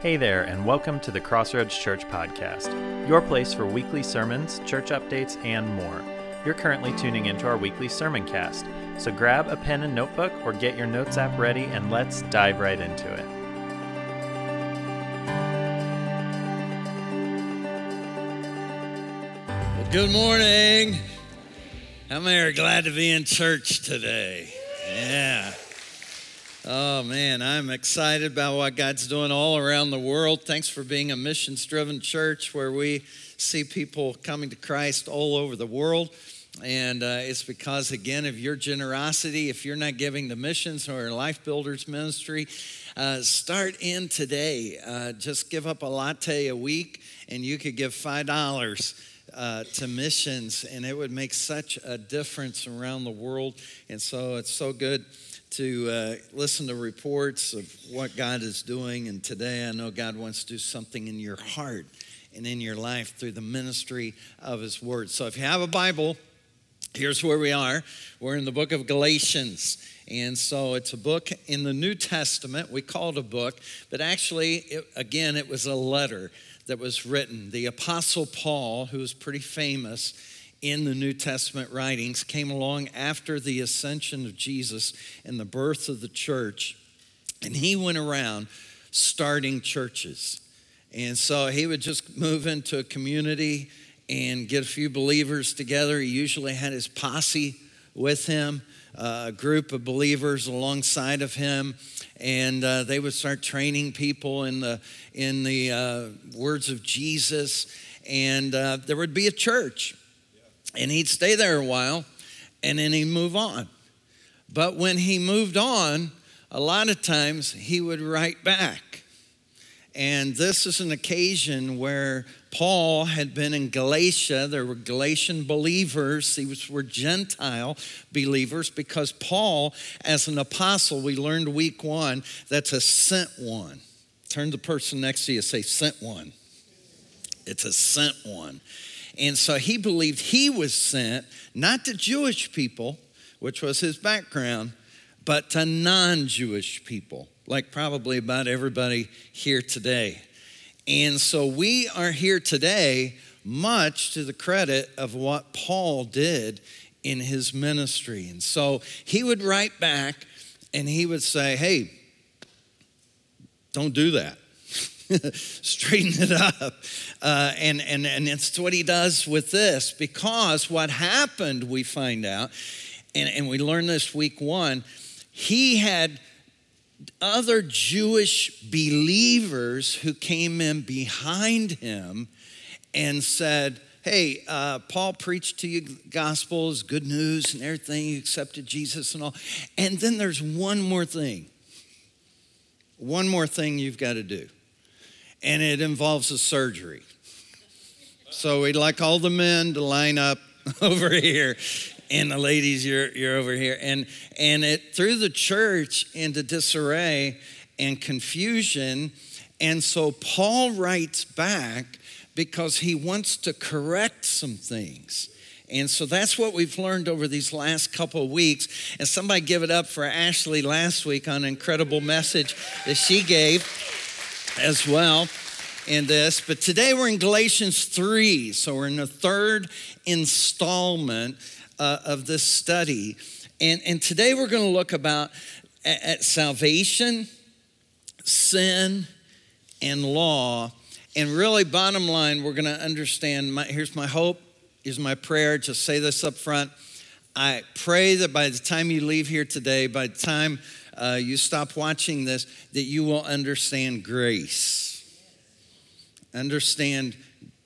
Hey there, and welcome to the Crossroads Church Podcast, your place for weekly sermons, church updates, and more. You're currently tuning into our weekly sermon cast, so grab a pen and notebook or get your notes app ready and let's dive right into it. Well, good morning. How many are glad to be in church today? Oh man, I'm excited about what God's doing all around the world. Thanks for being a missions driven church where we see people coming to Christ all over the world. And uh, it's because, again, of your generosity. If you're not giving to missions or Life Builders Ministry, uh, start in today. Uh, just give up a latte a week, and you could give $5 uh, to missions, and it would make such a difference around the world. And so it's so good to uh, listen to reports of what God is doing. And today I know God wants to do something in your heart and in your life through the ministry of His Word. So if you have a Bible, here's where we are. We're in the book of Galatians. And so it's a book in the New Testament. We call it a book, but actually, it, again, it was a letter that was written. The Apostle Paul, who was pretty famous in the New Testament writings, came along after the ascension of Jesus and the birth of the church. And he went around starting churches. And so he would just move into a community and get a few believers together. He usually had his posse with him, uh, a group of believers alongside of him and uh, they would start training people in the in the uh, words of Jesus, and uh, there would be a church, and he'd stay there a while, and then he'd move on. But when he moved on, a lot of times he would write back. And this is an occasion where Paul had been in Galatia. There were Galatian believers. These were Gentile believers because Paul, as an apostle, we learned week one, that's a sent one. Turn to the person next to you say, sent one. It's a sent one. And so he believed he was sent not to Jewish people, which was his background, but to non Jewish people, like probably about everybody here today. And so we are here today, much to the credit of what Paul did in his ministry. And so he would write back and he would say, Hey, don't do that. Straighten it up. Uh, and, and, and it's what he does with this because what happened, we find out, and, and we learned this week one, he had other Jewish believers who came in behind him and said, Hey, uh, Paul preached to you gospels, good news, and everything. You accepted Jesus and all. And then there's one more thing. One more thing you've got to do. And it involves a surgery. So we'd like all the men to line up over here and the ladies you're, you're over here. And and it threw the church into disarray and confusion and so paul writes back because he wants to correct some things. And so that's what we've learned over these last couple of weeks. And somebody give it up for ashley last week on an incredible message that she gave as well in this but today we're in galatians 3 so we're in the third installment uh, of this study. And, and today we're going to look about at, at salvation, sin, and law. And really, bottom line, we're going to understand my, here's my hope, here's my prayer. Just say this up front. I pray that by the time you leave here today, by the time uh, you stop watching this, that you will understand grace. Understand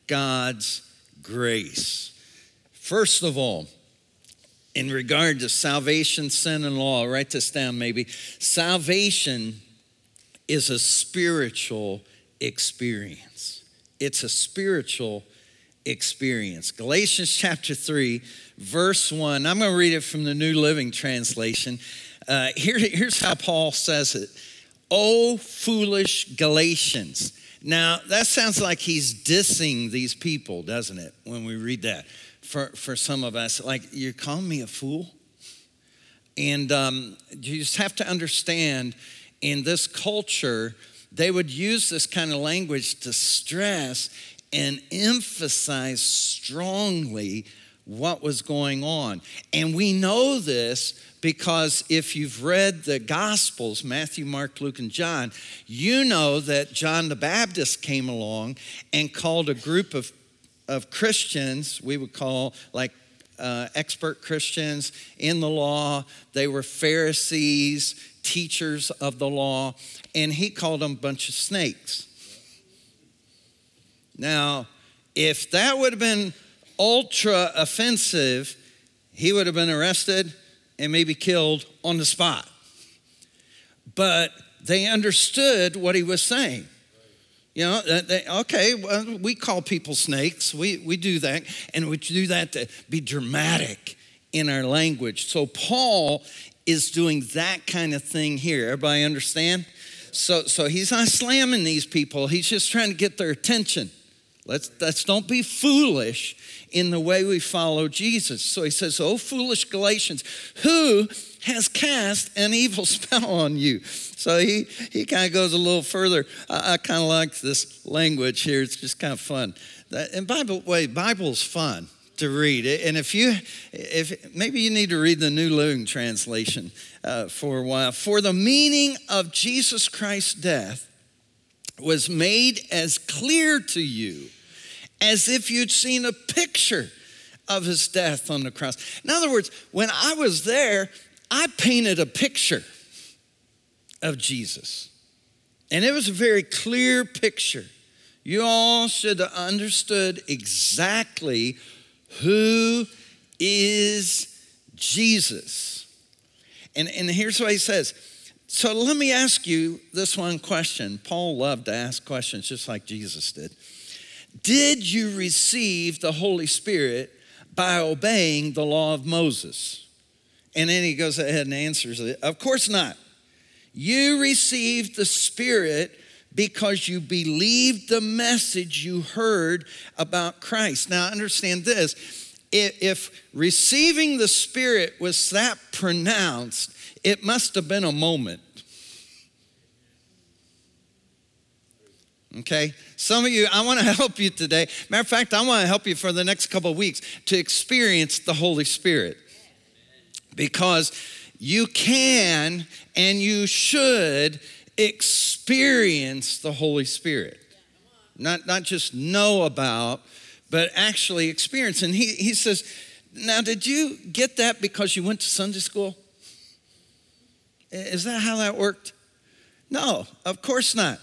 God's grace. First of all, in regard to salvation, sin, and law, write this down maybe. Salvation is a spiritual experience. It's a spiritual experience. Galatians chapter 3, verse 1. I'm going to read it from the New Living Translation. Uh, here, here's how Paul says it Oh, foolish Galatians. Now, that sounds like he's dissing these people, doesn't it, when we read that? for, for some of us. Like, you're calling me a fool? And um, you just have to understand in this culture, they would use this kind of language to stress and emphasize strongly what was going on. And we know this because if you've read the Gospels, Matthew, Mark, Luke, and John, you know that John the Baptist came along and called a group of, of Christians, we would call like uh, expert Christians in the law. They were Pharisees, teachers of the law, and he called them a bunch of snakes. Now, if that would have been ultra offensive, he would have been arrested and maybe killed on the spot. But they understood what he was saying. You know, they, okay, well, we call people snakes. We, we do that, and we do that to be dramatic in our language. So Paul is doing that kind of thing here. Everybody understand? So, so he's not slamming these people. He's just trying to get their attention. Let's, let's don't be foolish in the way we follow Jesus. So he says, Oh, foolish Galatians, who has cast an evil spell on you? So he, he kind of goes a little further. I, I kind of like this language here. It's just kind of fun. That, And the way, Bible's fun to read. And if you, if maybe you need to read the New Living Translation uh, for a while. For the meaning of Jesus Christ's death was made as clear to you as if you'd seen a picture of his death on the cross. In other words, when I was there, I painted a picture of Jesus. And it was a very clear picture. You all should have understood exactly who is Jesus. And, and here's what he says. So let me ask you this one question. Paul loved to ask questions just like Jesus did. Did you receive the Holy Spirit by obeying the law of Moses? And then he goes ahead and answers it. Of course not. You received the Spirit because you believed the message you heard about Christ. Now, understand this if receiving the Spirit was that pronounced, it must have been a moment. Okay? Some of you, I want to help you today. Matter of fact, I want to help you for the next couple of weeks to experience the Holy Spirit. Because you can and you should experience the Holy Spirit. Not, not just know about, but actually experience. And he, he says, Now, did you get that because you went to Sunday school? Is that how that worked? No, of course not.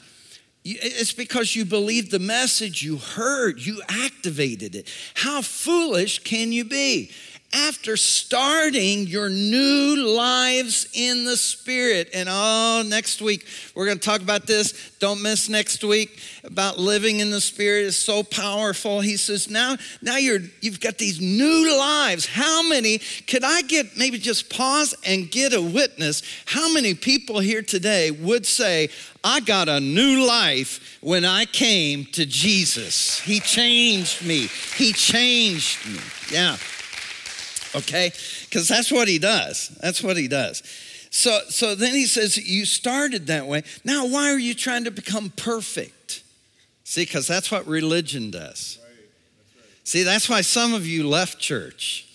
It's because you believed the message you heard, you activated it. How foolish can you be? After starting your new lives in the Spirit. And oh, next week we're going to talk about this. Don't miss next week about living in the Spirit is so powerful. He says, now, now you're you've got these new lives. How many could I get maybe just pause and get a witness? How many people here today would say, I got a new life when I came to Jesus? He changed me. He changed me. Yeah okay? Because that's what he does. That's what he does. So, so then he says, You started that way. Now, why are you trying to become perfect? See, because that's what religion does. Right. That's right. See, that's why some of you left church,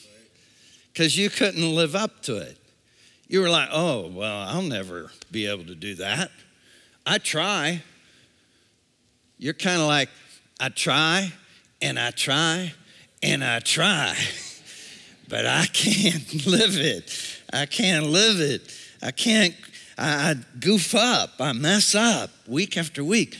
because you couldn't live up to it. You were like, Oh, well, I'll never be able to do that. I try. You're kind of like, I try and I try and I try. But I can't live it. I can't live it. I can't, I, goof up, I mess up week after week.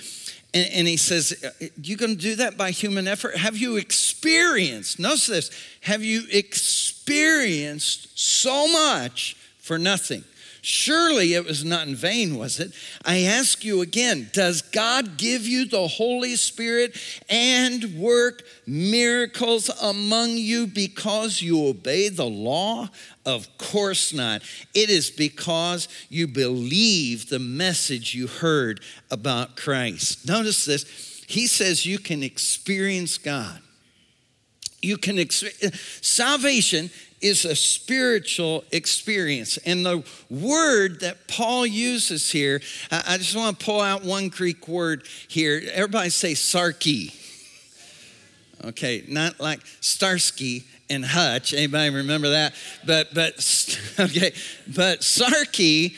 And, and he says, uh, You gonna do that by human effort? Have you experienced, notice this, have you experienced so much for nothing? Surely it was not in vain, was it? I ask you again Does God give you the Holy Spirit and work miracles among you because you obey the law? Of course not. It is because you believe the message you heard about Christ. Notice this. He says you can experience God. You can experience salvation is a spiritual experience. And the word that Paul uses here, I just want to pull out one Greek word here. Everybody say sarki. Okay, not like Starsky and Hutch. Anybody remember that? But but okay, but sarki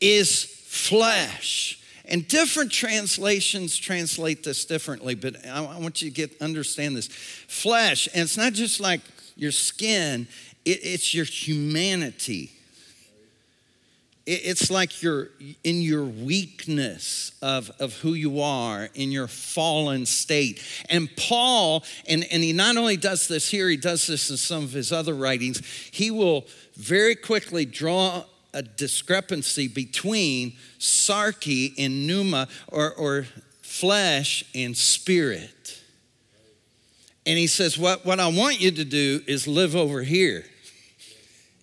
is flesh. And different translations translate this differently, but I want you to get understand this. Flesh, and it's not just like your skin, it, it's your humanity. It's like you're in your weakness of, of who you are, in your fallen state. And Paul, and, and he not only does this here, he does this in some of his other writings, he will very quickly draw a discrepancy between sarki and pneuma, or, or flesh and spirit. And he says, what, what I want you to do is live over here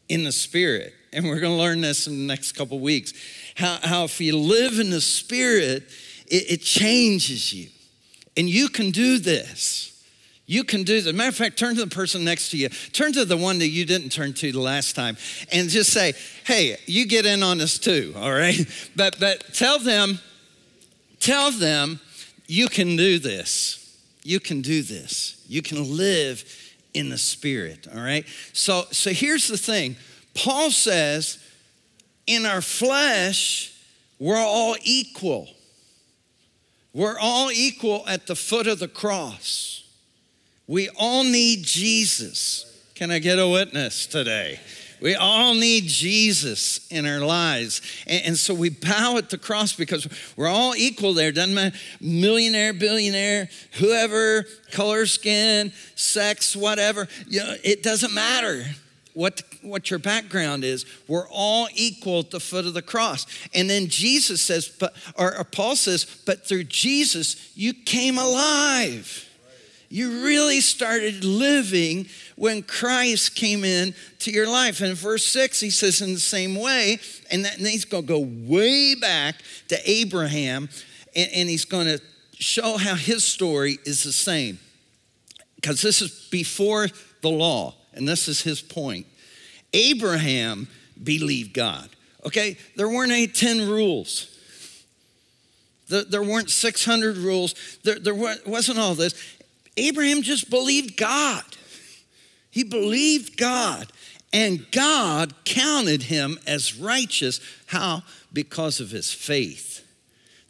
in the spirit. And we're going to learn this in the next couple weeks. How, how if you live in the spirit, it, it changes you. And you can do this. You can do this. Matter of fact, turn to the person next to you. Turn to the one that you didn't turn to the last time and just say, hey, you get in on this too, all right? But but tell them, tell them you can do this. You can do this. You can live in the spirit, all right? So so here's the thing. Paul says, in our flesh, we're all equal. We're all equal at the foot of the cross. We all need Jesus. Can I get a witness today? We all need Jesus in our lives. And, and, so we bow at the cross because we're all equal there. Doesn't matter, millionaire, billionaire, whoever, color, skin, sex, whatever. You know, it doesn't matter what, what your background is. We're all equal at the foot of the cross. And then Jesus says, but, or, or Paul says, but through Jesus, you came alive. You really started living when Christ came in to your life. And in verse 6, he says, in the same way, and, that, and he's going to go way back to Abraham, and, and he's going to show how his story is the same. Because this is before the law, and this is his point. Abraham believed God. Okay, there weren't any 10 rules. There, weren't 600 rules. There, there wasn't all this. Abraham just believed God. He believed God, and God counted him as righteous. How? Because of his faith.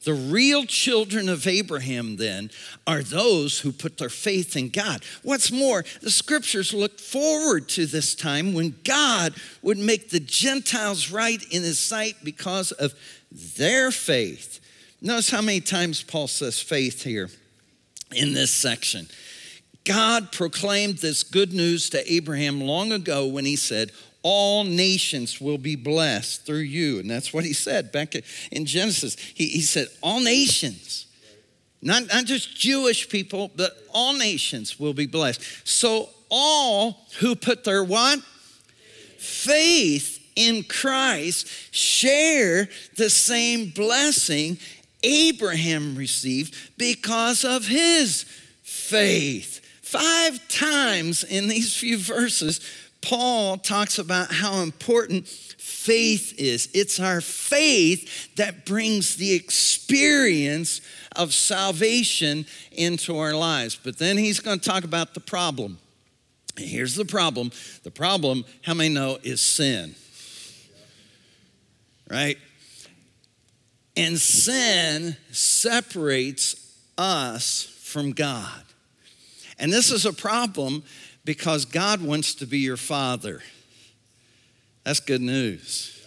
The real children of Abraham, then, are those who put their faith in God. What's more, the scriptures look forward to this time when God would make the Gentiles right in his sight because of their faith. Notice how many times Paul says faith here in this section. God proclaimed this good news to Abraham long ago when he said, All nations will be blessed through you. And that's what he said back in Genesis. He, he said, All nations. Not, not just Jewish people, but all nations will be blessed. So all who put their what? Faith in Christ share the same blessing Abraham received because of his faith. Five times in these few verses, Paul talks about how important faith is. It's our faith that brings the experience of salvation into our lives. But then he's going to talk about the problem. Here's the problem the problem, how many know, is sin. Right? And sin separates us from God. And this is a problem because God wants to be your father. That's good news.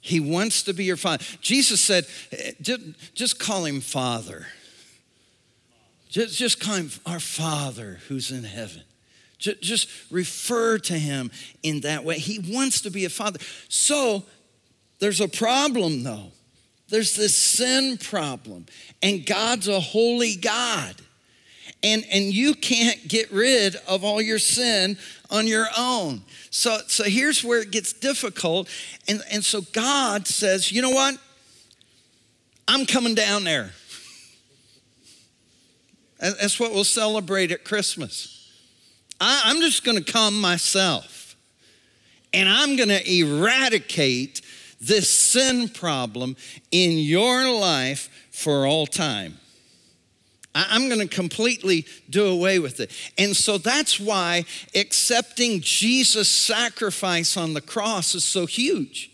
He wants to be your father. Jesus said, just call him Father. Just, just call him our Father who's in heaven. Just refer to him in that way. He wants to be a father. So there's a problem, though. There's this sin problem, and God's a holy God. And, and you can't get rid of all your sin on your own. So, so here's where it gets difficult. And, and so God says, you know what? I'm coming down there. That's what we'll celebrate at Christmas. I, I'm just going to come myself. and I'm going to eradicate this sin problem in your life for all time. I'm going to completely do away with it. And so that's why accepting Jesus' sacrifice on the cross is so huge.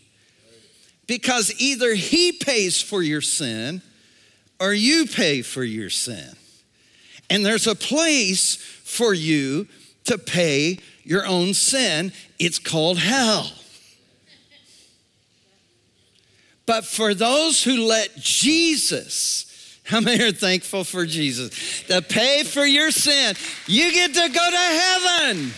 Because either he pays for your sin or you pay for your sin. And there's a place for you to pay your own sin. It's called hell. But for those who let Jesus, how many are thankful for Jesus? To pay for your sin, you get to go to heaven.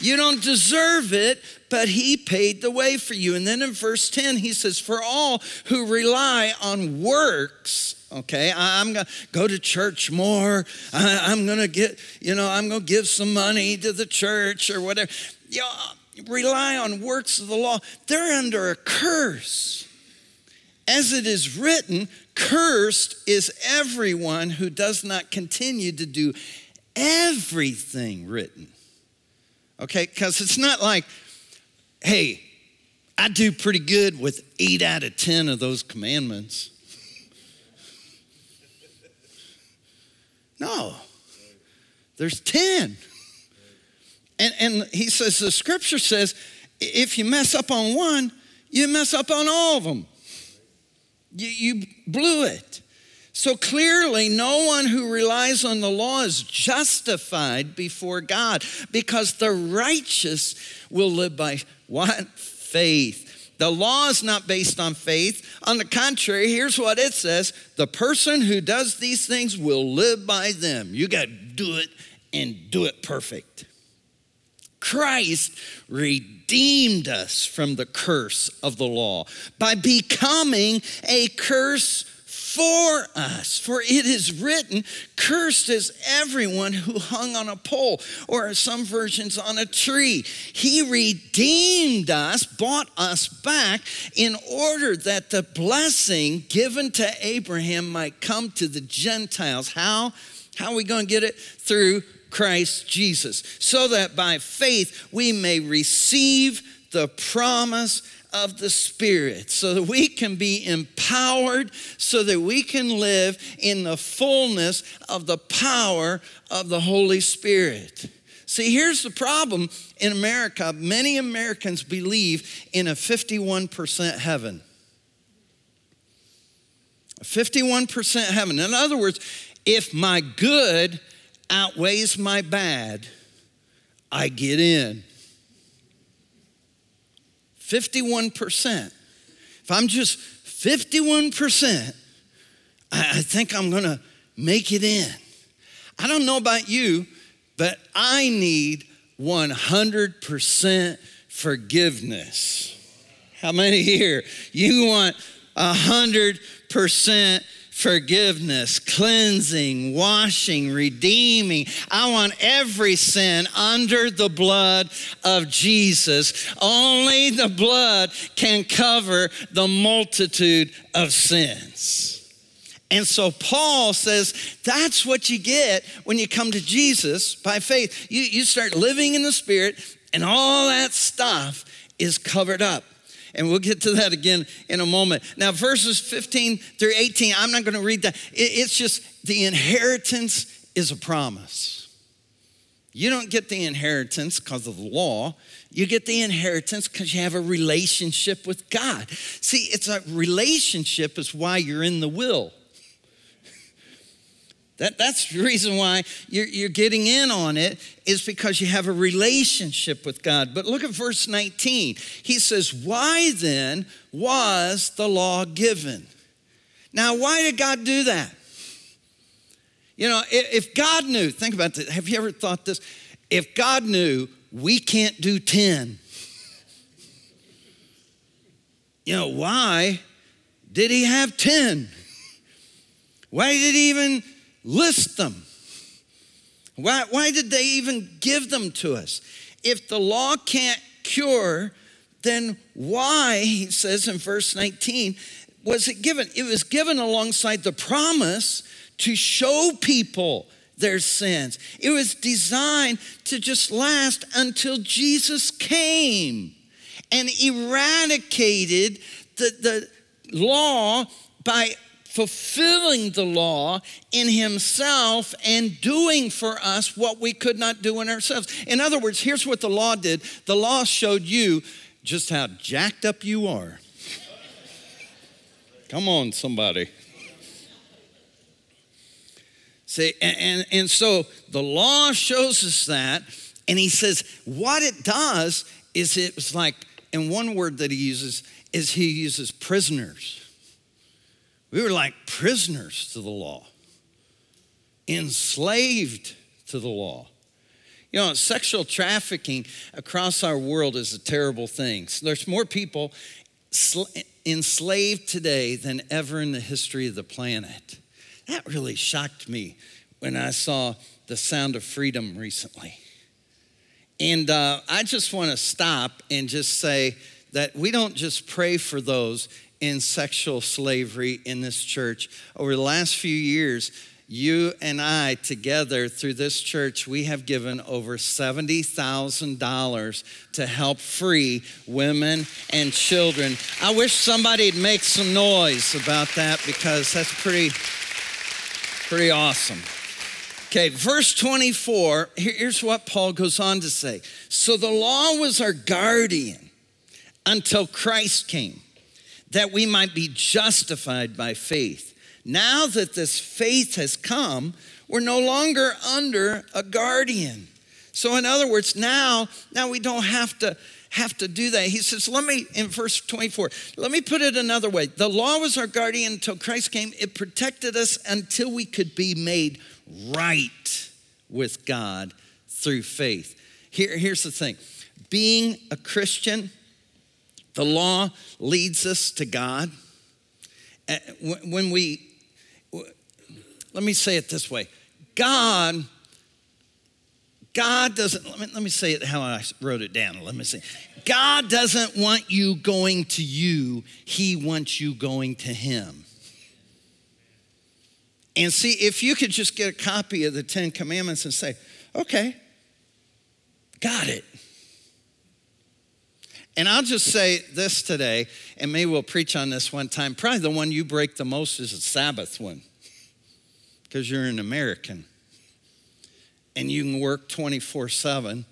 You don't deserve it, but he paid the way for you. And then in verse 10, he says, For all who rely on works, okay, I'm gonna go to church more. I'm gonna get, you know, I'm gonna give some money to the church or whatever. You know, rely on works of the law, they're under a curse. As it is written, cursed is everyone who does not continue to do everything written. Okay, because it's not like, hey, I do pretty good with eight out of 10 of those commandments. No, there's 10. And, and he says, the scripture says, if you mess up on one, you mess up on all of them. You, you blew it. So clearly, no one who relies on the law is justified before God because the righteous will live by what? Faith. The law is not based on faith. On the contrary, here's what it says the person who does these things will live by them. You got to do it and do it perfect. Christ redeemed us from the curse of the law by becoming a curse for us. For it is written, Cursed is everyone who hung on a pole, or some versions on a tree. He redeemed us, bought us back, in order that the blessing given to Abraham might come to the Gentiles. How? How are we going to get it? Through Christ Jesus, so that by faith we may receive the promise of the Spirit, so that we can be empowered, so that we can live in the fullness of the power of the Holy Spirit. See, here's the problem in America many Americans believe in a 51% heaven. A 51% heaven. In other words, if my good outweighs my bad, I get in. 51%. If I'm just 51%, I think I'm gonna make it in. I don't know about you, but I need 100% forgiveness. How many here? You want 100% forgiveness, cleansing, washing, redeeming. I want every sin under the blood of Jesus. Only the blood can cover the multitude of sins. And so Paul says that's what you get when you come to Jesus by faith. You, you start living in the Spirit, and all that stuff is covered up. And we'll get to that again in a moment. Now, verses 15 through 18, I'm not going to read that. It's just the inheritance is a promise. You don't get the inheritance because of the law. You get the inheritance because you have a relationship with God. See, it's a relationship, is why you're in the will. That, that's the reason why you're, you're getting in on it, is because you have a relationship with God. But look at verse 19. He says, Why then was the law given? Now, why did God do that? You know, if God knew, think about this. Have you ever thought this? If God knew we can't do 10, you know, why did he have 10? Why did he even list them. Why, why did they even give them to us? If the law can't cure, then why, he says in verse 19, was it given? It was given alongside the promise to show people their sins. It was designed to just last until Jesus came and eradicated the, the law by fulfilling the law in himself and doing for us what we could not do in ourselves. In other words, here's what the law did the law showed you just how jacked up you are. Come on, somebody. See, and, and, and so the law shows us that, and he says what it does is it's like, and one word that he uses is he uses prisoners. We were like prisoners to the law, enslaved to the law. You know, sexual trafficking across our world is a terrible thing. There's more people enslaved today than ever in the history of the planet. That really shocked me when I saw The Sound of Freedom recently. And uh, I just want to stop and just say that we don't just pray for those in sexual slavery in this church. Over the last few years, you and I together through this church, we have given over $70,000 to help free women and children. I wish somebody'd make some noise about that because that's pretty, pretty awesome. Okay, verse 24, here's what Paul goes on to say. So the law was our guardian until Christ came that we might be justified by faith. Now that this faith has come, we're no longer under a guardian. So in other words, now now we don't have to have to do that. He says, let me, in verse 24, let me put it another way. The law was our guardian until Christ came. It protected us until we could be made right with God through faith. Here, here's the thing being a Christian the law leads us to God. Uh, when we, let me say it this way God, God doesn't, let me, let me say it how I wrote it down. Let me say, God doesn't want you going to you, He wants you going to Him. And see, if you could just get a copy of the Ten Commandments and say, okay, got it. And I'll just say this today, and maybe we'll preach on this one time. Probably the one you break the most is the Sabbath one, because you're an American. And you can work 24 7,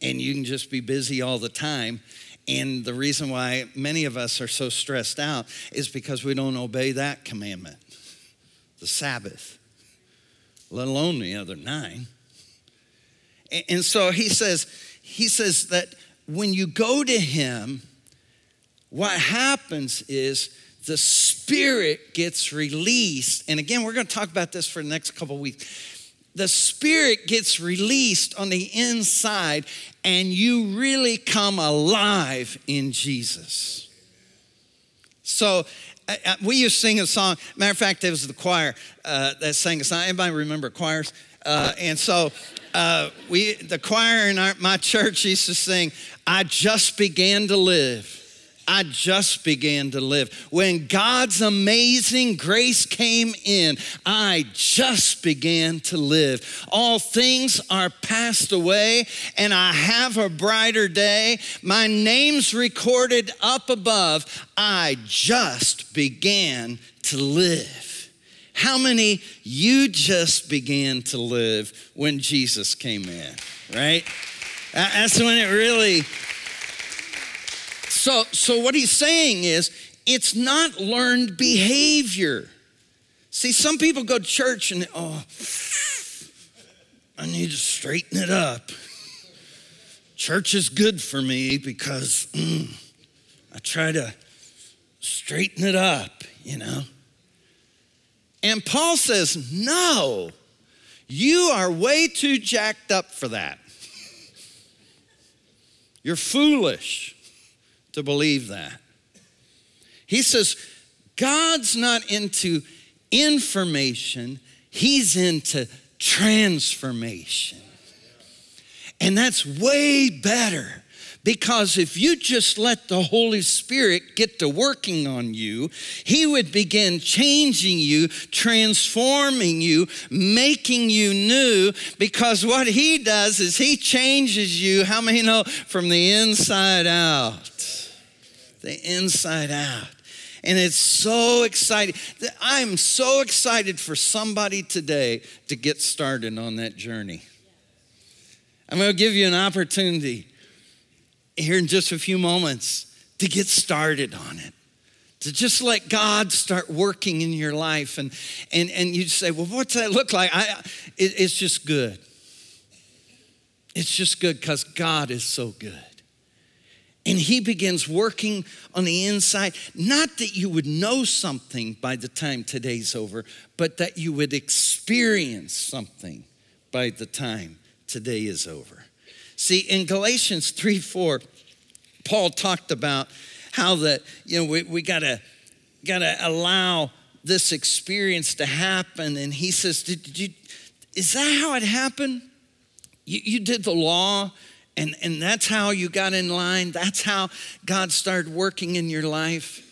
and you can just be busy all the time. And the reason why many of us are so stressed out is because we don't obey that commandment, the Sabbath, let alone the other nine. And so he says, he says that when you go to Him, what happens is the Spirit gets released. And again, we're going to talk about this for the next couple weeks. The Spirit gets released on the inside, and you really come alive in Jesus. So, uh, uh, we used to sing a song. Matter of fact, it was the choir uh, that sang a song. Anybody remember choirs? Uh, and so uh, we, the choir in our, my church used to sing, I just began to live. I just began to live. When God's amazing grace came in, I just began to live. All things are passed away, and I have a brighter day. My name's recorded up above. I just began to live. How many you just began to live when Jesus came in, right? That's when it really. So, so what he's saying is, it's not learned behavior. See, some people go to church and, oh, I need to straighten it up. Church is good for me because mm, I try to straighten it up, you know. And Paul says, No, you are way too jacked up for that. You're foolish to believe that. He says, God's not into information, He's into transformation. And that's way better Because if you just let the Holy Spirit get to working on you, He would begin changing you, transforming you, making you new. Because what He does is He changes you, how many know, from the inside out? The inside out. And it's so exciting. I'm so excited for somebody today to get started on that journey. I'm going to give you an opportunity here in just a few moments to get started on it to just let God start working in your life. And, and, and you say, well, what's that look like? I, it, it's just good. It's just good because God is so good. And He begins working on the inside. Not that you would know something by the time today's over, but that you would experience something by the time today is over. See, in Galatians 3 4, Paul talked about how that, you know, we, we gotta, gotta allow this experience to happen. And he says, did, did you, Is that how it happened? You, you did the law, and, and that's how you got in line. That's how God started working in your life.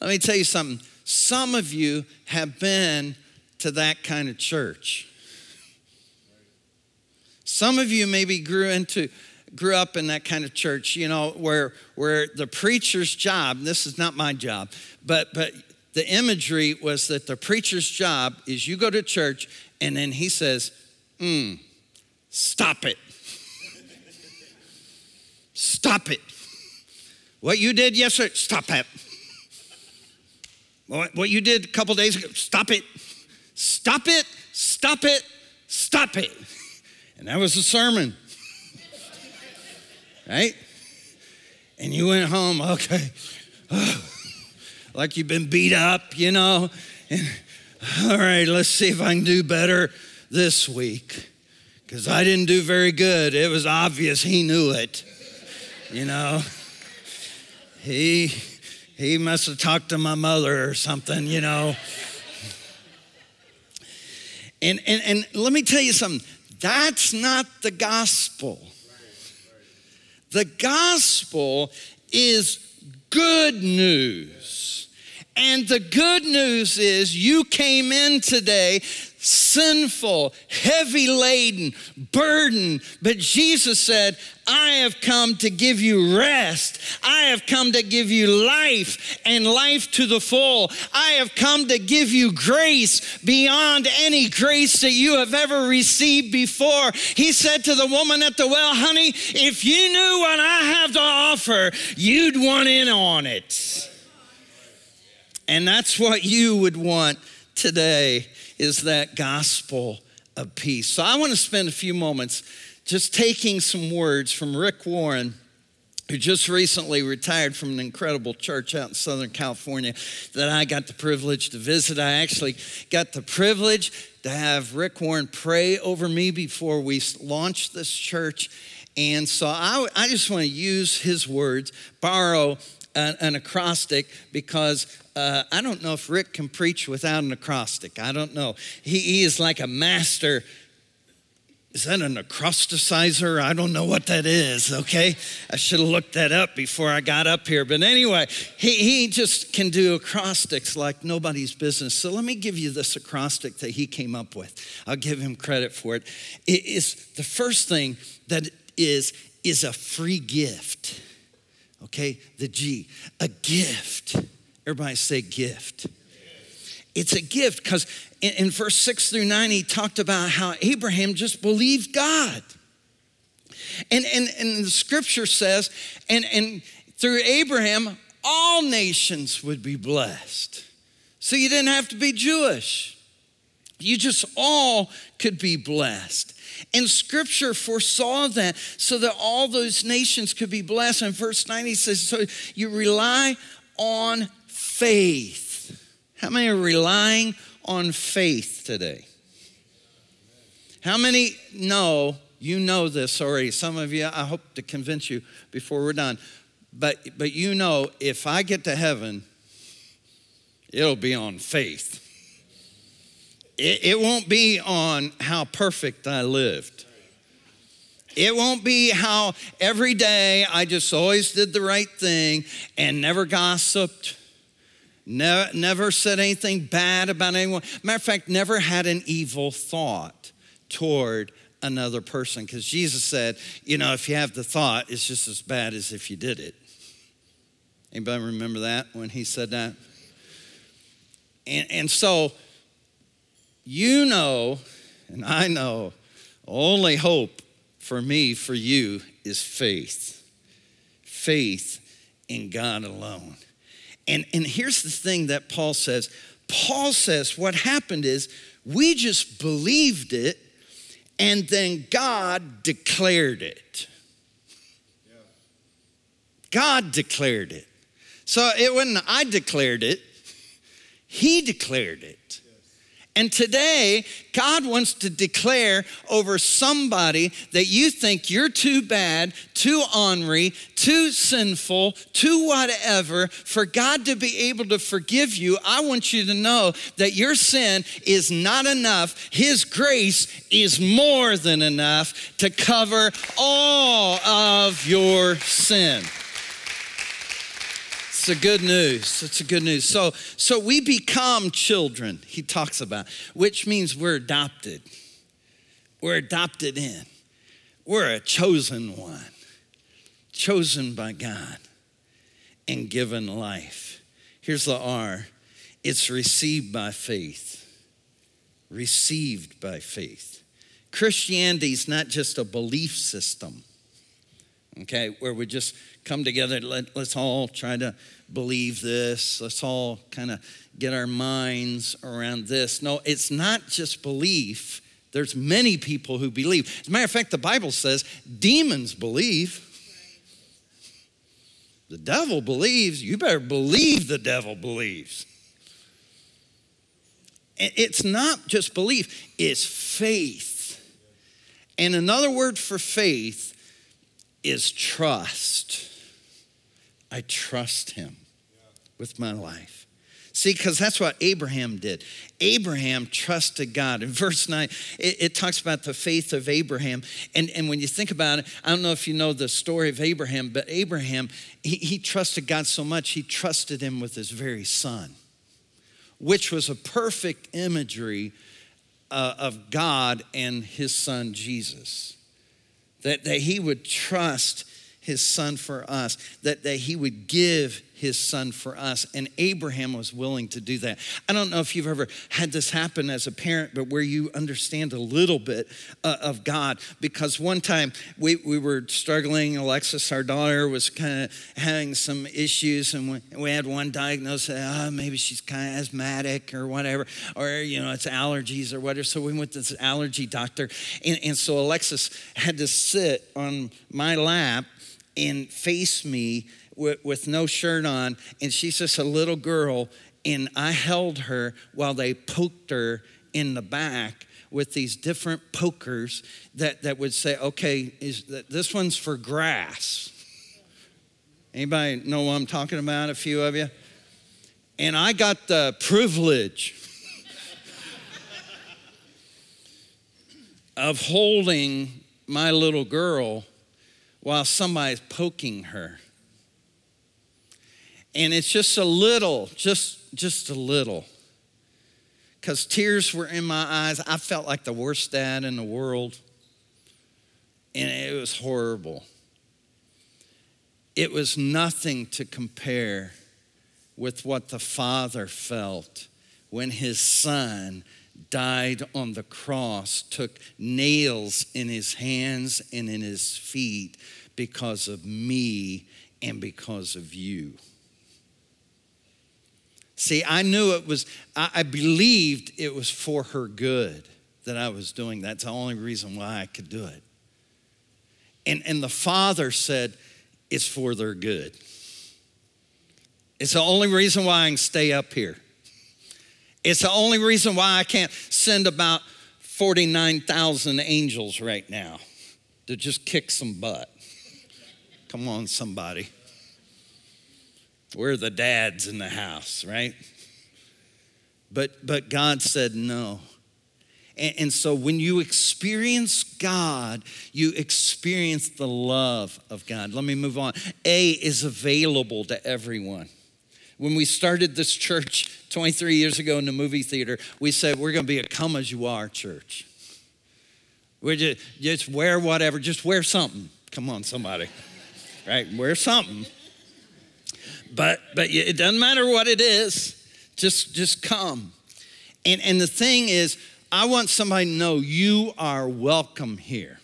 Let me tell you something. Some of you have been to that kind of church. Some of you maybe grew into grew up in that kind of church, you know, where where the preacher's job, this is not my job, but but the imagery was that the preacher's job is you go to church and then he says, mm, stop it. stop it. What you did yesterday, stop it. What you did a couple days ago, stop it. Stop it, stop it, stop it. And that was the sermon. right? And you went home, okay, like you've been beat up, you know. And, all right, let's see if I can do better this week. Because I didn't do very good. It was obvious he knew it. You know, he he must have talked to my mother or something, you know. And, and, and let me tell you something that's not the gospel. The gospel is good news. And the good news is you came in today sinful, heavy laden, burdened. But Jesus said, I have come to give you rest. I have come to give you life and life to the full. I have come to give you grace beyond any grace that you have ever received before. He said to the woman at the well, honey, if you knew what I have to offer, you'd want in on it. And that's what you would want today is that gospel of peace. So I want to spend a few moments just taking some words from Rick Warren who just recently retired from an incredible church out in Southern California that I got the privilege to visit. I actually got the privilege to have Rick Warren pray over me before we launched this church. And so I, I just want to use his words, borrow an, an acrostic, because uh, I don't know if Rick can preach without an acrostic. I don't know. He, he is like a master. Is that an acrosticizer? I don't know what that is, okay? I should have looked that up before I got up here. But anyway, he, he just can do acrostics like nobody's business. So let me give you this acrostic that he came up with. I'll give him credit for it. It is the first thing that is is a free gift. Okay, the G, a gift. Everybody say gift. It's a gift because in, in verse 6 through 9, he talked about how Abraham just believed God. And, and, and the scripture says, and, and through Abraham, all nations would be blessed. So you didn't have to be Jewish. You just all could be blessed. And scripture foresaw that so that all those nations could be blessed. And verse 9 he says, So you rely on faith. How many are relying on faith today? How many know, you know this already? Some of you, I hope to convince you before we're done. But, but you know, if I get to heaven, it'll be on faith. It, it won't be on how perfect I lived. It won't be how every day I just always did the right thing and never gossiped, never, never said anything bad about anyone. Matter of fact, never had an evil thought toward another person. Because Jesus said, you know, if you have the thought, it's just as bad as if you did it. Anybody remember that when he said that? And, and so, you know, and I know, only hope for me, for you, is faith. Faith in God alone. And, and here's the thing that Paul says Paul says what happened is we just believed it, and then God declared it. God declared it. So it wasn't I declared it, He declared it. And today, God wants to declare over somebody that you think you're too bad, too ornery, too sinful, too whatever, for God to be able to forgive you. I want you to know that your sin is not enough. His grace is more than enough to cover all of your sin. It's the good news. It's the good news. So, so we become children, he talks about, which means we're adopted. We're adopted in. We're a chosen one, chosen by God and given life. Here's the R it's received by faith. Received by faith. Christianity is not just a belief system, okay, where we just come together. Let, us all try to believe this. Let's all kind of get our minds around this. No, it's not just belief. There's many people who believe. As a matter of fact, the Bible says demons believe. The devil believes. You better believe the devil believes. It's not just belief, it's faith. And another word for faith is trust. I trust him with my life. See, because that's what Abraham did. Abraham trusted God. In verse 9, it, it, talks about the faith of Abraham. And, and when you think about it, I don't know if you know the story of Abraham, but Abraham, he, he trusted God so much, he trusted him with his very son, which was a perfect imagery uh, of God and his son Jesus. That, that he would trust his son for us, that, that he would give his son for us. And Abraham was willing to do that. I don't know if you've ever had this happen as a parent, but where you understand a little bit uh, of God. Because one time we, we were struggling, Alexis, our daughter, was kind of having some issues, and we, we had one diagnosis oh, maybe she's kind of asthmatic or whatever, or, you know, it's allergies or whatever. So we went to this allergy doctor. And, and so Alexis had to sit on my lap and face me with, with no shirt on, and she's just a little girl, and I held her while they poked her in the back with these different pokers that, that would say, okay, is this one's for grass. Anybody know what I'm talking about? A few of you? And I got the privilege of holding my little girl while somebody's poking her. And it's just a little, just just a little. Cuz tears were in my eyes. I felt like the worst dad in the world. And it was horrible. It was nothing to compare with what the father felt when his son died on the cross, took nails in his hands and in his feet because of me and because of you. See, I knew it was, I, believed it was for her good that I was doing. That's the only reason why I could do it. And, and the father said, it's for their good. It's the only reason why I can stay up here. It's the only reason why I can't send about 49,000 angels right now to just kick some butt. Come on, somebody. We're the dads in the house, right? But, but God said no. And, and so when you experience God, you experience the love of God. Let me move on. A is available to everyone. When we started this church 23 years ago in the movie theater, we said we're going to be a come as you are church. We're just, just wear whatever, just wear something. Come on, somebody. Right? Wear something. But but it doesn't matter what it is. Just just come. And and the thing is, I want somebody to know you are welcome here.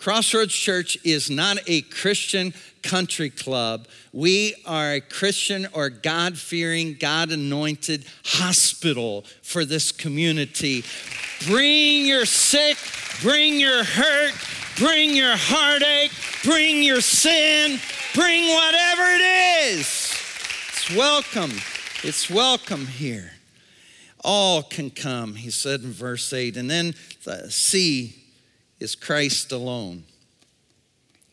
Crossroads Church is not a Christian country club. We are a Christian or God fearing, God anointed hospital for this community. Bring your sick, bring your hurt, bring your heartache, bring your sin, bring whatever it is. It's welcome. It's welcome here. All can come, he said in verse 8. And then uh, the C is Christ alone.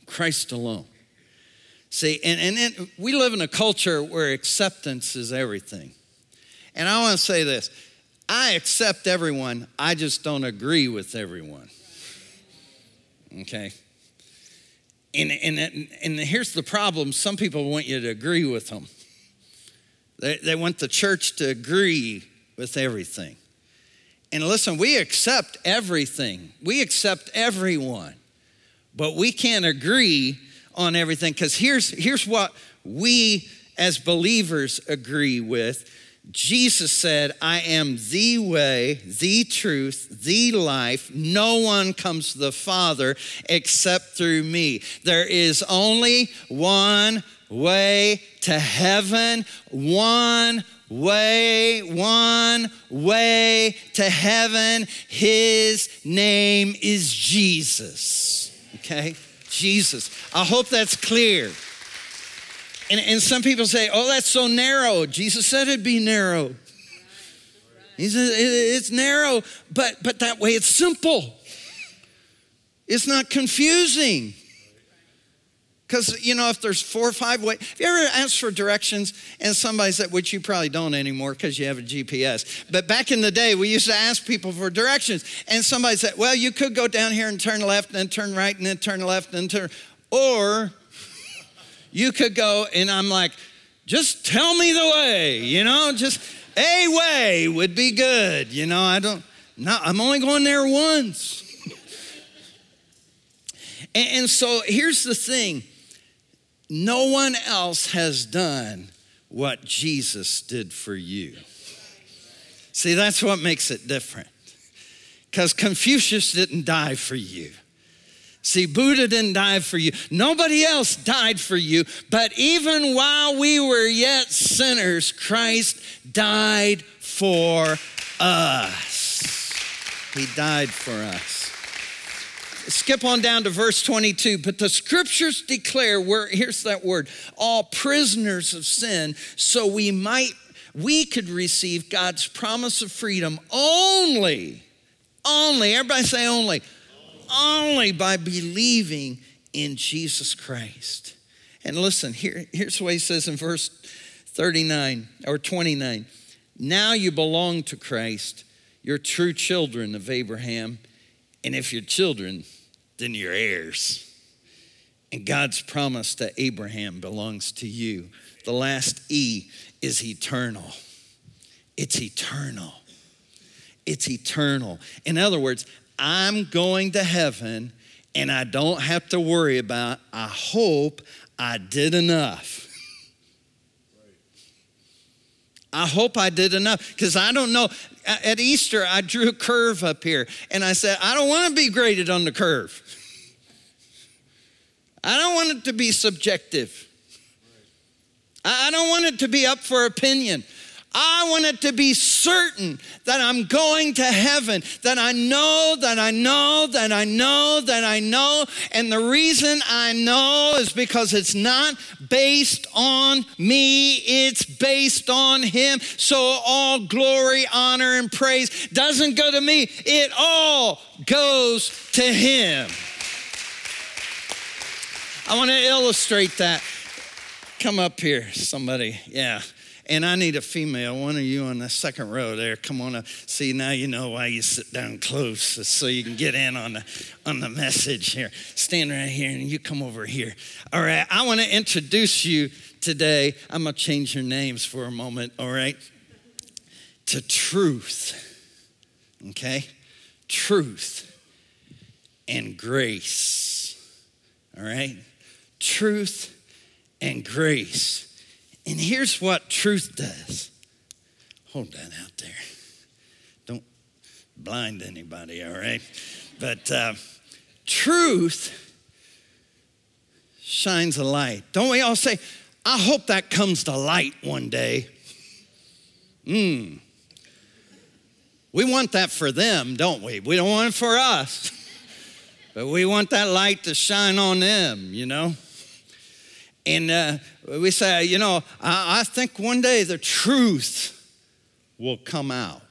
Christ alone. See, and, and, and we live in a culture where acceptance is everything. And I want to say this I accept everyone, I just don't agree with everyone. Okay? And, and, and here's the problem some people want you to agree with them, they, they want the church to agree with everything. And listen, we accept everything, we accept everyone, but we can't agree on everything because here's, here's what we as believers agree with. Jesus said, I am the way, the truth, the life. No one comes to the Father except through me. There is only one way to heaven, one way, one way to heaven. His name is Jesus. Okay? Jesus. I hope that's clear. And, and some people say, oh, that's so narrow. Jesus said it'd be narrow. He said it's narrow, but, but that way it's simple. It's not confusing. Because, you know, if there's four or five ways, have you ever asked for directions and somebody said, which you probably don't anymore because you have a GPS. But back in the day, we used to ask people for directions. And somebody said, well, you could go down here and turn left and then turn right and then turn left and turn, or you could go, and I'm like, just tell me the way, you know, just a way would be good. You know, I don't, no, I'm only going there once. and, and so here's the thing no one else has done what Jesus did for you. See, that's what makes it different. Because Confucius didn't die for you. See, Buddha didn't die for you. Nobody else died for you. But even while we were yet sinners, Christ died for us. He died for us. Skip on down to verse 22. But the scriptures declare, we're, here's that word, all prisoners of sin, so we might, we could receive God's promise of freedom only, only, everybody say only only by believing in Jesus Christ. And listen, here, here's what he says in verse 39 or 29. Now you belong to Christ. You're true children of Abraham. And if you're children, then you're heirs. And God's promise to Abraham belongs to you. The last E is eternal. It's eternal. It's eternal. In other words, I'm going to heaven and I don't have to worry about, I hope I did enough. I hope I did enough because I don't know. At Easter, I drew a curve up here and I said, I don't want to be graded on the curve. I don't want it to be subjective. I don't want it to be up for opinion. I want it to be certain that I'm going to heaven, that I know, that I know, that I know, that I know. And the reason I know is because it's not based on me, it's based on Him. So all glory, honor, and praise doesn't go to me, it all goes to Him. I want to illustrate that. Come up here, somebody. Yeah. And I need a female, one of you on the second row there. Come on up. See, now you know why you sit down close so you can get in on the, on the message here. Stand right here and you come over here. All right, I want to introduce you today. I'm going to change your names for a moment, all right? To truth, okay? Truth and grace, all right? Truth and grace. And here's what truth does hold that out there. Don't blind anybody, all right? But uh, truth shines a light. Don't we all say, I hope that comes to light one day? Hmm. We want that for them, don't we? We don't want it for us. But we want that light to shine on them, you know? And uh, we say, you know, I, I think one day the truth will come out,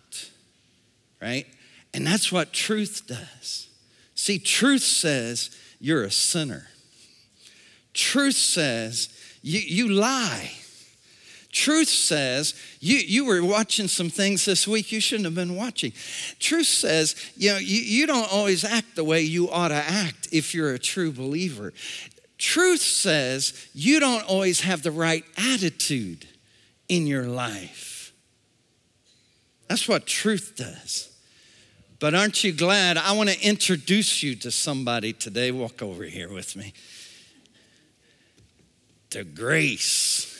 right? And that's what truth does. See, truth says you're a sinner. Truth says you, you lie. Truth says you, you were watching some things this week you shouldn't have been watching. Truth says you know you, you don't always act the way you ought to act if you're a true believer. Truth says you don't always have the right attitude in your life. That's what truth does. But aren't you glad? I want to introduce you to somebody today. Walk over here with me. To grace.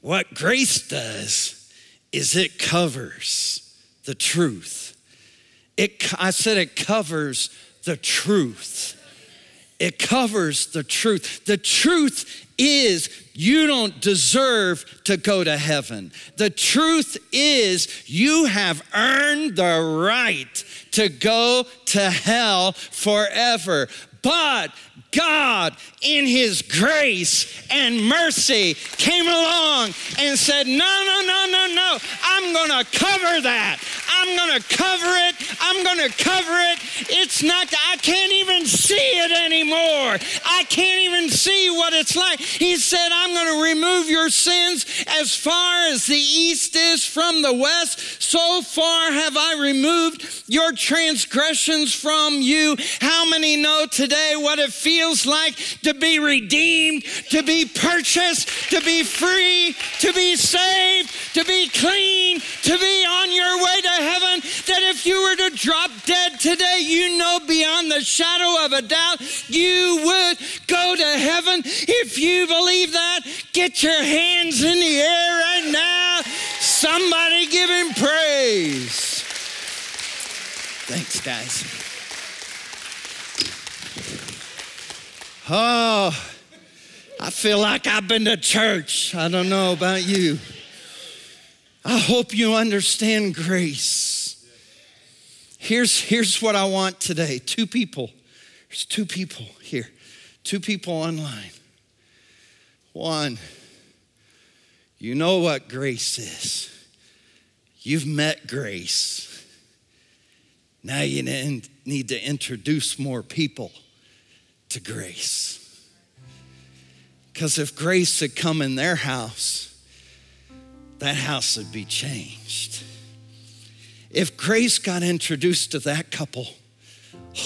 What grace does is it covers the truth. It, I said it covers the truth. It covers the truth. The truth is you don't deserve to go to heaven. The truth is you have earned the right to go to hell forever. But God, in His grace and mercy, came along and said, No, no, no, no, no. I'm going to cover that. I'm going to cover it. I'm going to cover it. It's not, I can't even see it anymore. I can't even see what it's like. He said, I'm going to remove your sins as far as the east is from the west. So far have I removed your transgressions from you. How many know today what it feels like to be redeemed, to be purchased, to be free, to be saved, to be clean, to be on your way to heaven? That if you were to drop dead today, you know beyond the shadow of a doubt you would go to heaven. If you believe that, get your hands in the air right now. Somebody give him praise. Thanks, guys. Oh, I feel like I've been to church. I don't know about you. I hope you understand grace. Here's, here's what I want today two people. There's two people here, two people online. One, you know what grace is. You've met grace. Now you need to introduce more people to grace. Because if grace had come in their house, that house would be changed. If grace got introduced to that couple,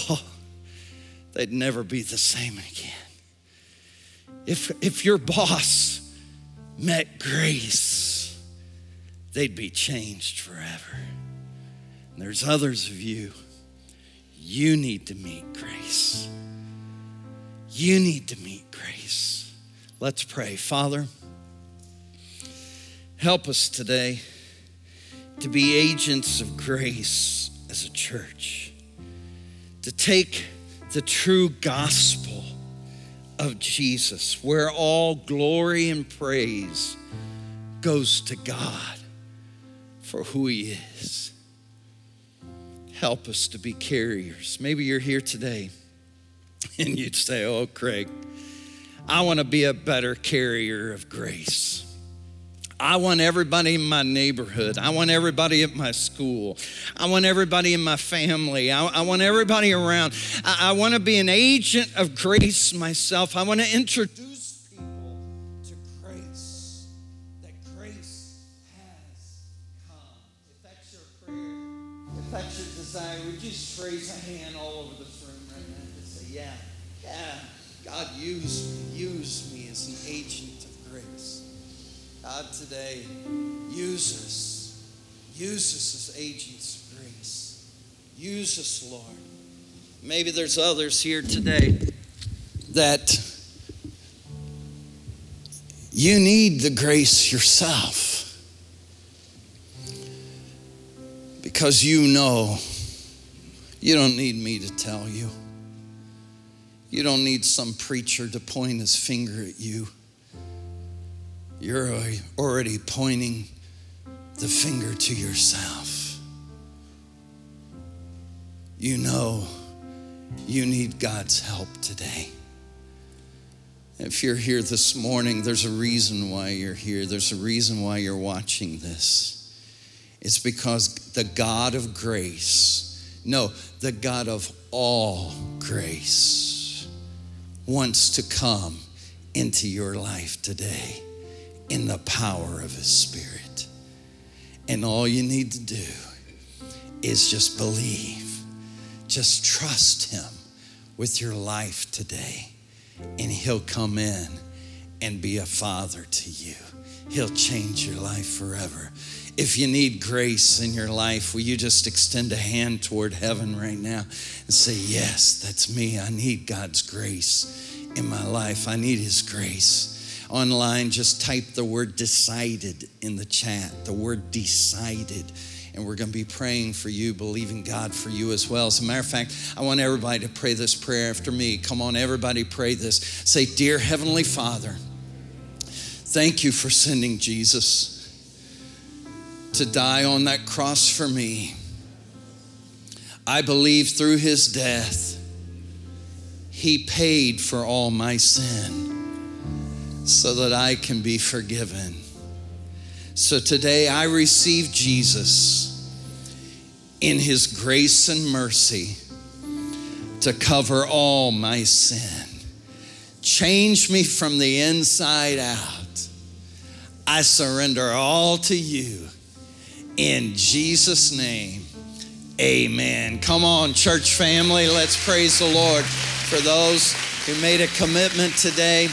oh, they'd never be the same again. If, if your boss met grace, they'd be changed forever. And there's others of you, you need to meet grace. You need to meet grace. Let's pray. Father, help us today to be agents of grace as a church, to take the true gospel of Jesus, where all glory and praise goes to God for who He is. Help us to be carriers. Maybe you're here today And you'd say, Oh, Craig, I want to be a better carrier of grace. I want everybody in my neighborhood. I want everybody at my school. I want everybody in my family. I, I want everybody around. I, I want to be an agent of grace myself. I want to introduce people to grace, that grace has come. If that's your prayer, if that's your desire, would you just raise a hand all over this room right now? Yeah, yeah, God, use me, use me as an agent of grace. God, today, use us. Use us as agents of grace. Use us, Lord. Maybe there's others here today that you need the grace yourself. because you know you don't need me to tell you. You don't need some preacher to point his finger at you. You're already pointing the finger to yourself. You know you need God's help today. If you're here this morning, there's a reason why you're here. There's a reason why you're watching this. It's because the God of grace, no, the God of all grace, wants to come into your life today in the power of His Spirit. And all you need to do is just believe, just trust Him with your life today, and He'll come in and be a father to you. He'll change your life forever. If you need grace in your life, will you just extend a hand toward heaven right now and say, Yes, that's me. I need God's grace in my life. I need His grace. Online, just type the word decided in the chat, the word decided. And we're going to be praying for you, believing God for you as well. As a matter of fact, I want everybody to pray this prayer after me. Come on, everybody, pray this. Say, Dear Heavenly Father, thank you for sending Jesus to die on that cross for me. I believe through his death, he paid for all my sin so that I can be forgiven. So today I receive Jesus in his grace and mercy to cover all my sin. Change me from the inside out. I surrender all to you in Jesus' name. Amen. Come on, church family, let's praise the Lord for those who made a commitment today.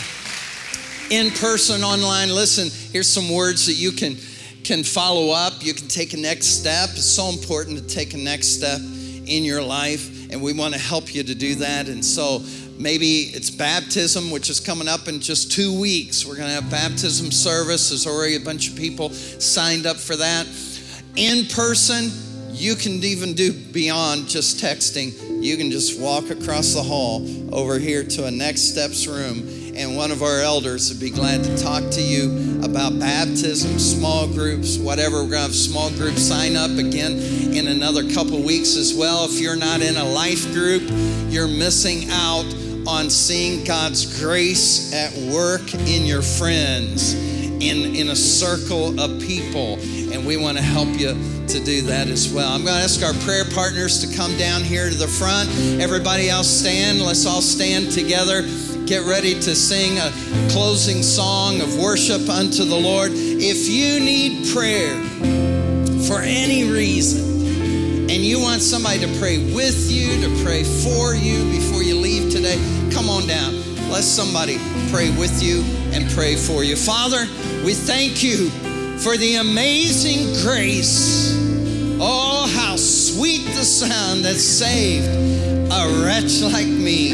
In person, online, listen, here's some words that you can, can follow up. You can take a next step. It's so important to take a next step in your life, and we want to help you to do that. And so, maybe it's baptism, which is coming up in just two weeks. We're going to have baptism service. There's already a bunch of people signed up for that in person, you can even do beyond just texting. You can just walk across the hall over here to a Next Steps room, and one of our elders would be glad to talk to you about baptism, small groups, whatever. We're going to have small groups sign up again in another couple weeks as well. If you're not in a life group, you're missing out on seeing God's grace at work in your friends, in, in a circle of people and we want to help you to do that as well. I'm going to ask our prayer partners to come down here to the front. Everybody else stand. Let's all stand together. Get ready to sing a closing song of worship unto the Lord. If you need prayer for any reason, and you want somebody to pray with you, to pray for you before you leave today, come on down. Let somebody pray with you and pray for you. Father, we thank you for the amazing grace. Oh, how sweet the sound that saved a wretch like me.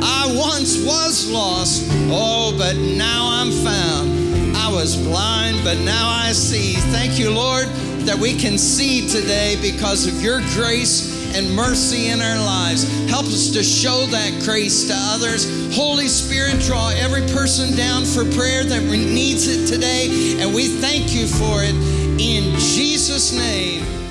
I once was lost, oh, but now I'm found. I was blind, but now I see. Thank you, Lord, that we can see today because of your grace and mercy in our lives. Help us to show that grace to others. Holy Spirit, draw every person down for prayer that needs it today, and we thank you for it in Jesus' name.